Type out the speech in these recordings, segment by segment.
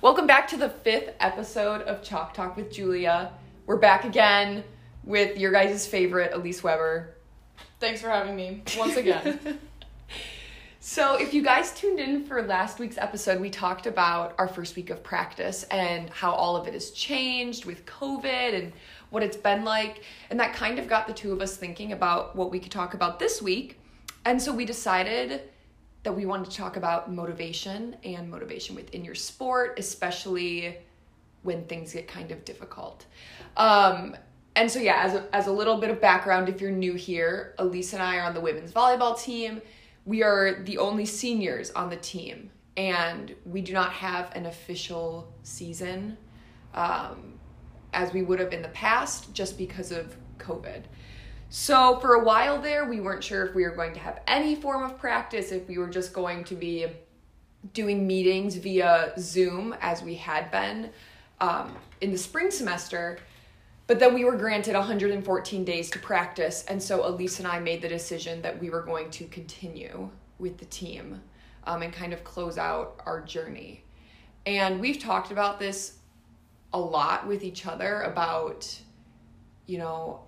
Welcome back to the fifth episode of Chalk Talk with Julia. We're back again with your guys' favorite, Elyse Weber. Thanks for having me once again. So, if you guys tuned in for last week's episode, we talked about our first week of practice and how all of it has changed with COVID and what it's been like. And that kind of got the two of us thinking about what we could talk about this week. And so we decided that we wanted to talk about motivation and motivation within your sport, especially when things get kind of difficult. Um, and so, yeah, as a, as a little bit of background, if you're new here, Elyse and I are on the women's volleyball team. We are the only seniors on the team, and we do not have an official season um, as we would have in the past just because of COVID. So, for a while there, we weren't sure if we were going to have any form of practice, if we were just going to be doing meetings via Zoom as we had been um, in the spring semester. But then we were granted 114 days to practice, and so Elyse and I made the decision that we were going to continue with the team um, and kind of close out our journey. And we've talked about this a lot with each other about, you know,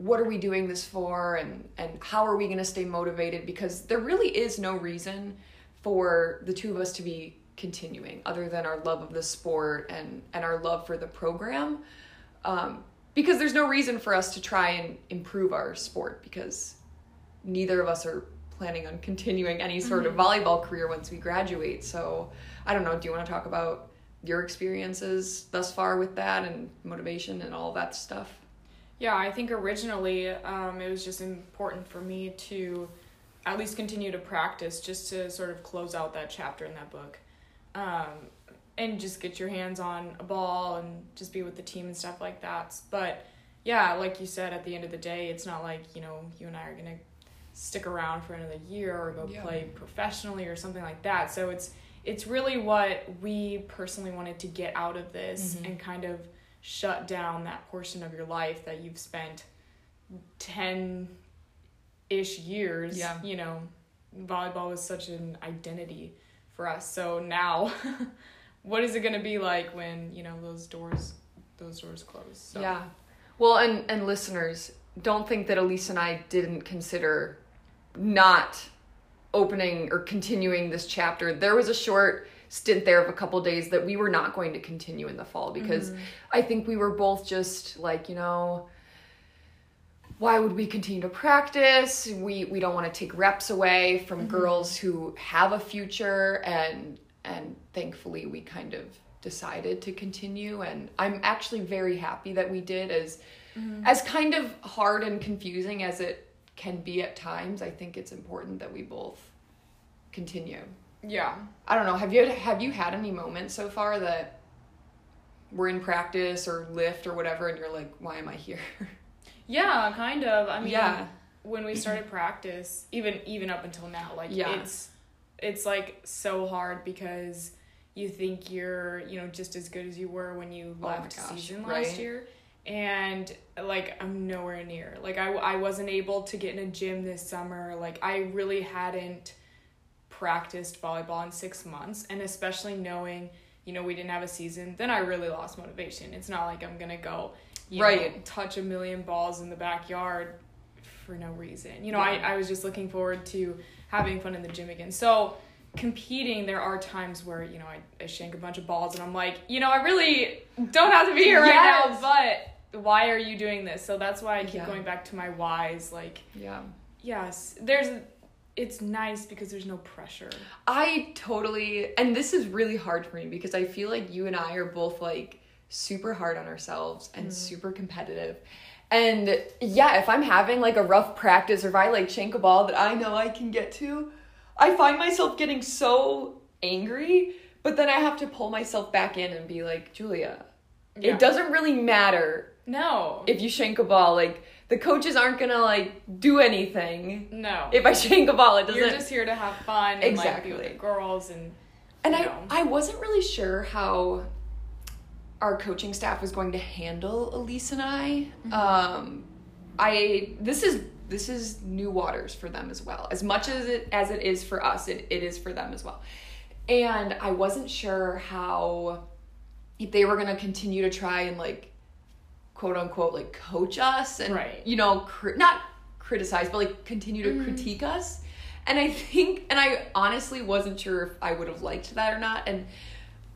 what are we doing this for and, and how are we going to stay motivated? Because there really is no reason for the two of us to be continuing other than our love of the sport and, and our love for the program. Um, because there's no reason for us to try and improve our sport because neither of us are planning on continuing any sort Mm-hmm. of volleyball career once we graduate. So I don't know. Do you want to talk about your experiences thus far with that and motivation and all that stuff? Yeah, I think originally um, it was just important for me to at least continue to practice just to sort of close out that chapter in that book. Um, and just get your hands on a ball and just be with the team and stuff like that. But yeah, like you said, at the end of the day, it's not like, you know, you and I are going to stick around for another year or go Yeah. play professionally or something like that. So it's it's really what we personally wanted to get out of this Mhm. and kind of shut down that portion of your life that you've spent 10 ish years. Yeah. You know, volleyball was such an identity for us. So now what is it going to be like when, you know, those doors those doors close? So Yeah. Well, and and listeners, don't think that Elyse and I didn't consider not opening or continuing this chapter. There was a short stint there of a couple days that we were not going to continue in the fall because mm-hmm. I think we were both just like, you know, why would we continue to practice? We we don't want to take reps away from mm-hmm. girls who have a future and and thankfully we kind of decided to continue and I'm actually very happy that we did as mm-hmm. as kind of hard and confusing as it can be at times. I think it's important that we both continue. Yeah. I don't know. Have you have you had any moments so far that we're in practice or lift or whatever, and you're like, why am I here? Yeah, kind of. I mean, Yeah. when we started practice, even even up until now, like Yeah. it's it's like so hard because you think you're, you know, just as good as you were when you Oh left gosh, season right. last year. And like I'm nowhere near. Like I I wasn't able to get in a gym this summer. Like I really hadn't practiced volleyball in 6 months and especially knowing you know, we didn't have a season, then I really lost motivation. It's not like I'm gonna go, you Right. know, touch a million balls in the backyard for no reason. You know, Yeah. I, I was just looking forward to having fun in the gym again. So competing, there are times where, you know, I, I shank a bunch of balls and I'm like, you know, I really don't have to be here Yes. right now, but why are you doing this? So that's why I keep Yeah. going back to my whys. Like, yeah. yes, there's, it's nice because there's no pressure. I totally, and this is really hard for me because I feel like you and I are both like super hard on ourselves and mm-hmm. super competitive. And yeah, if I'm having like a rough practice or if I like shank a ball that I know I can get to, I find myself getting so angry, but then I have to pull myself back in and be like, Julia, Yeah. it doesn't really matter No. if you shank a ball. Like, the coaches aren't gonna like do anything. no. If I shank a ball, it doesn't. You're just here to have fun and like be with the girls and And I, know. I wasn't really sure how our coaching staff was going to handle Elyse and I. Mm-hmm. Um, I this is this is new waters for them as well. As much as it as it is for us, it, it is for them as well. and I wasn't sure how if they were gonna continue to try and like quote unquote like coach us and Right. you know cri- not criticize but like continue to mm. critique us and i think and i honestly wasn't sure if i would have liked that or not and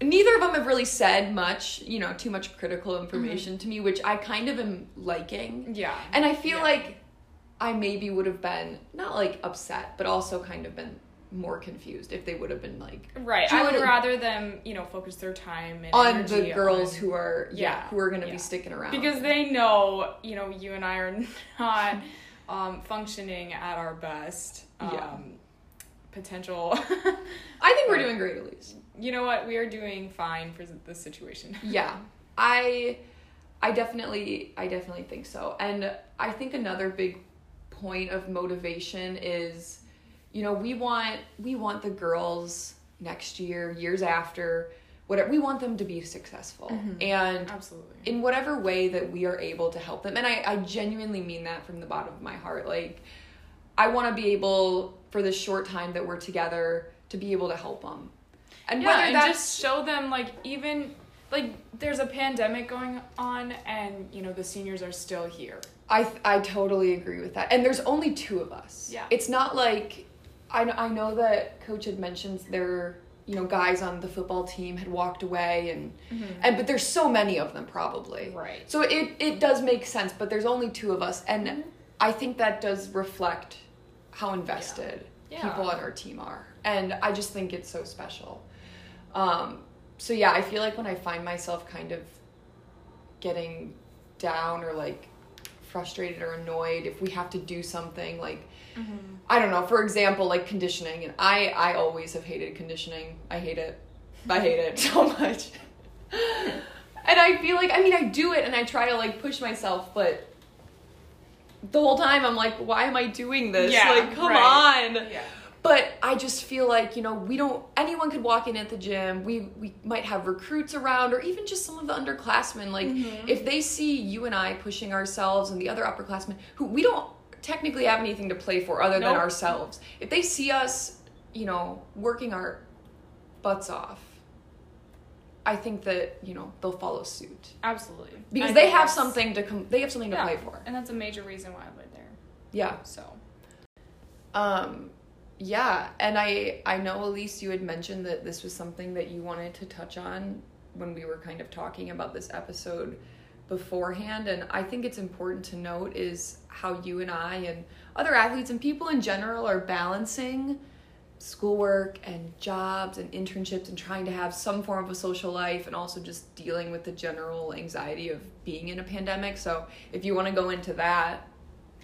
neither of them have really said much you know too much critical information mm-hmm. to me which i kind of am liking Yeah. and i feel Yeah. like i maybe would have been not like upset but also kind of been more confused if they would have been like Right. I would rather them, you know, focus their time and on the girls on- who are yeah, Yeah, who are going to yeah. be sticking around because they know, you know, you and I are not um, functioning at our best. Um, Yeah. Potential. I think we're doing great at least. you know what? We are doing fine for this situation. Yeah. I I definitely I definitely think so. And I think another big point of motivation is you know, we want we want the girls next year, years after, whatever we want them to be successful. Mm-hmm. And Absolutely. in whatever way that we are able to help them and I, I genuinely mean that from the bottom of my heart like i want to be able for the short time that we're together to be able to help them and yeah, whether and that's just show them like even like there's a pandemic going on and you know the seniors are still here. I I totally agree with that. And there's only two of us. Yeah. It's not like I I know that coach had mentioned there you know guys on the football team had walked away and and but there's so many of them probably. Right. So it it does make sense, but there's only two of us and I think that does reflect how invested Yeah. people on our team are. And I just think it's so special. Um so yeah, I feel like when I find myself kind of getting down or like frustrated or annoyed if we have to do something like mm-hmm. I don't know, for example, like conditioning and I I always have hated conditioning. I hate it. I hate it so much. and I feel like I mean I do it and I try to like push myself, but the whole time I'm like, why am I doing this? Yeah, like, come right. on. Yeah. I just feel like, you know, we don't anyone could walk in at the gym. We we might have recruits around or even just some of the underclassmen. Like if they see you and I pushing ourselves and the other upperclassmen who we don't technically have anything to play for other than ourselves. If they see us, you know, working our butts off, I think that, you know, they'll follow suit. Absolutely. Because I they have something to come they have something to yeah, play for. And that's a major reason why I went there. Yeah. So Um, yeah, and I I know Elyse, you had mentioned that this was something that you wanted to touch on when we were kind of talking about this episode beforehand, and I think it's important to note is how you and I and other athletes and people in general are balancing schoolwork and jobs and internships and trying to have some form of a social life and also just dealing with the general anxiety of being in a pandemic. So, if you want to go into that,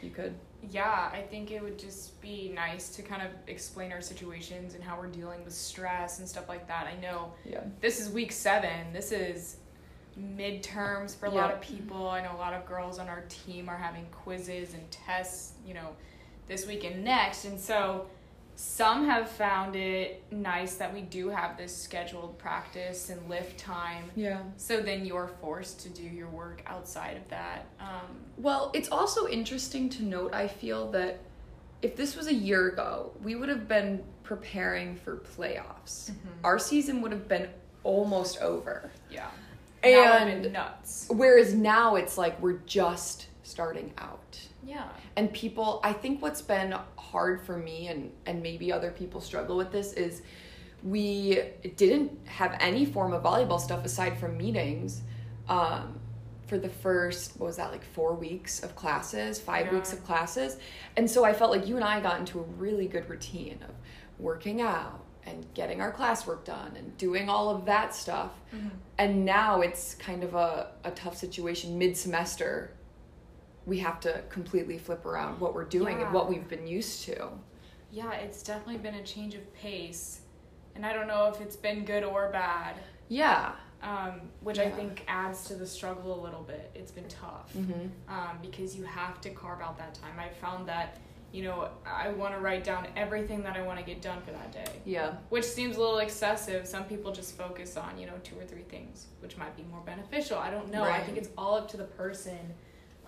you could. yeah, I think it would just be nice to kind of explain our situations and how we're dealing with stress and stuff like that. I know Yeah. this is week seven. This is midterms for a lot of people. I know a lot of girls on our team are having quizzes and tests, you know, this week and next. And so some have found it nice that we do have this scheduled practice and lift time. Yeah. So then you're forced to do your work outside of that. Um, Well, it's also interesting to note, I feel that if this was a year ago, we would have been preparing for playoffs. Our season would have been almost over. yeah. that would have And- nuts. Whereas now it's like we're just starting out. Yeah. And people, I think what's been hard for me and and maybe other people struggle with this is we didn't have any form of volleyball stuff aside from meetings um, for the first what was that like four weeks of classes five Yeah. weeks of classes and so i felt like you and i got into a really good routine of working out and getting our classwork done and doing all of that stuff and now it's kind of a, a tough situation mid-semester we have to completely flip around what we're doing and what we've been used to Yeah, it's definitely been a change of pace. And I don't know if it's been good or bad. yeah um, which I think adds to the struggle a little bit. It's been tough mm-hmm. um, because you have to carve out that time. I found that, you know, I want to write down everything that I want to get done for that day, yeah which seems a little excessive. Some people just focus on, you know, two or three things, which might be more beneficial. I don't know. I think it's all up to the person.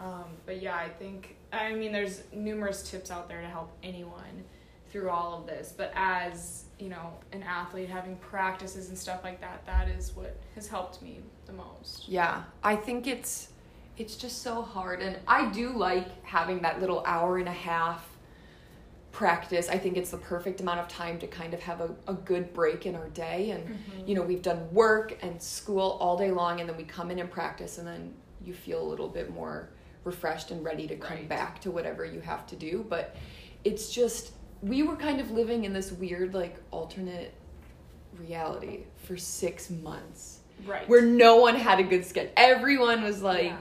Um, but yeah, I think, I mean, there's numerous tips out there to help anyone through all of this, but as you know, an athlete having practices and stuff like that, that is what has helped me the most. Yeah, I think it's it's just so hard and I do like having that little hour and a half practice. I think it's the perfect amount of time to kind of have a, a good break in our day and Mm-hmm. you know, we've done work and school all day long and then we come in and practice and then you feel a little bit more refreshed and ready to come Right. back to whatever you have to do, but it's just we were kind of living in this weird like alternate reality for 6 months Right. where no one had a good schedule. Everyone was like Yeah.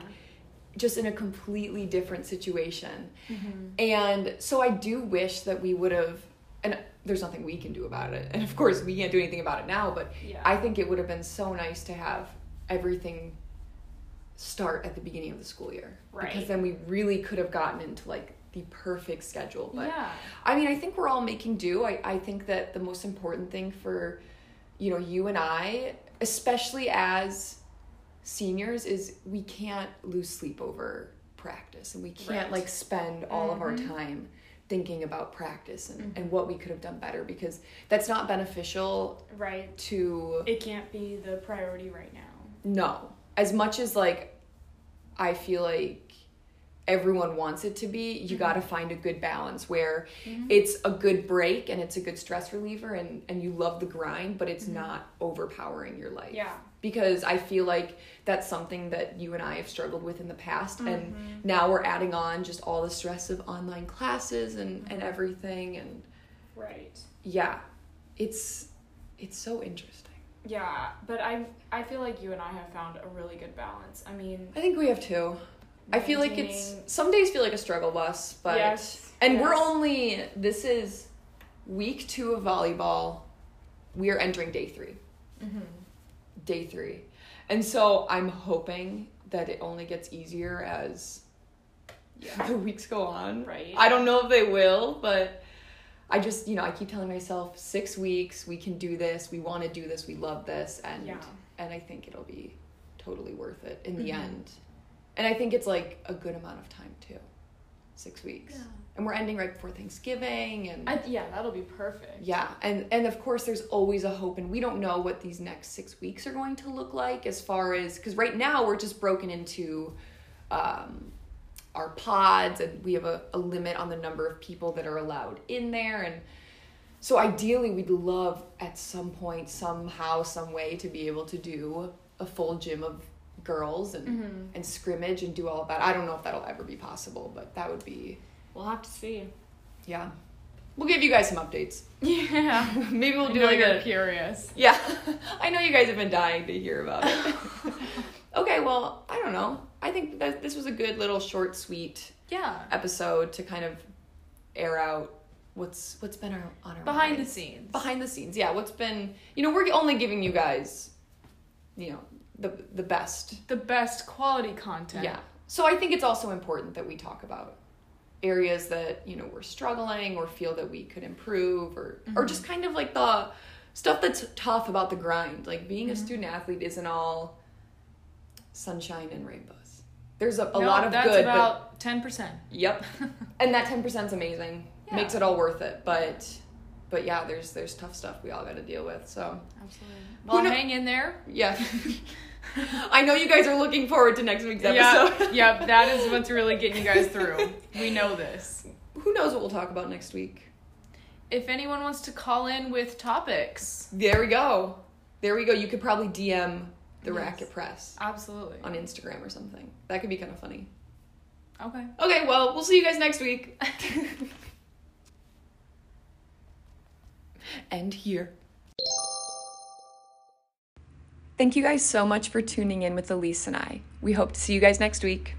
just in a completely different situation. Mm-hmm. And so I do wish that we would have and there's nothing we can do about it. And of course, we can't do anything about it now, but Yeah. I think it would have been so nice to have everything start at the beginning of the school year. Because then we really could have gotten into like the perfect schedule. But yeah. I mean, I think we're all making do. I, I think that the most important thing for, you know, you and I, especially as seniors, is we can't lose sleep over practice and we can't Right. like spend all of our Mhm. time thinking about practice and, Mhm. and what we could have done better because that's not beneficial Right. to It can't be the priority right now. no. As much as like I feel like everyone wants it to be, you Mhm. got to find a good balance where Mhm. it's a good break and it's a good stress reliever and and you love the grind, but it's Mhm. not overpowering your life. Yeah. Because I feel like that's something that you and I have struggled with in the past and Mhm. now we're adding on just all the stress of online classes and and Mhm. everything and Right. yeah. It's it's so interesting. Yeah, but I I feel like you and I have found a really good balance. I mean, I think we have two. I feel like it's some days feel like a struggle bus, but Yes, and we're only this is week 2 of volleyball. We are entering day 3. mm-hmm. Day 3. And so I'm hoping that it only gets easier as Yeah. the weeks go on. Right. I don't know if they will, but I just, you know, I keep telling myself 6 weeks, we can do this, we want to do this, we love this and Yeah. and I think it'll be totally worth it in the Mhm. end. And I think it's like a good amount of time too. Six weeks. Yeah. And we're ending right before Thanksgiving and I, yeah, that'll be perfect. yeah, and and of course there's always a hope and we don't know what these next 6 weeks are going to look like as far as cuz right now we're just broken into um our pods and we have a, a limit on the number of people that are allowed in there and so ideally we'd love at some point somehow some way to be able to do a full gym of girls and Mhm. and scrimmage and do all of that i don't know if that'll ever be possible but that would be We'll have to see. yeah we'll give you guys some updates Yeah. maybe we'll do like a curious. yeah i know you guys have been dying to hear about it okay well don't know i think that this was a good little short sweet Yeah. episode to kind of air out what's what's been our, on our Behind the scenes. behind the scenes yeah what's been you know we're only giving you guys you know the the best the best quality content. yeah so i think it's also important that we talk about areas that you know we're struggling or feel that we could improve or or Mhm. just kind of like the stuff that's tough about the grind like being a Mhm. student athlete isn't all sunshine and rainbows there's a, a No, lot of that's good but about ten percent. Yep. and that 10% is amazing. Yeah. Makes it all worth it. But but yeah, there's there's tough stuff we all got to deal with. So, Absolutely. Well, hang in there. yeah. I know you guys are looking forward to next week's episode. yeah, that is what's really getting you guys through. We know this. Who knows what we'll talk about next week? If anyone wants to call in with topics, There we go. There we go. You could probably DM the Yes. Racquet Press absolutely. on Instagram or something. That could be kind of funny. Okay. Okay, well, we'll see you guys next week. and here. Thank you guys so much for tuning in with Elyse and I. We hope to see you guys next week.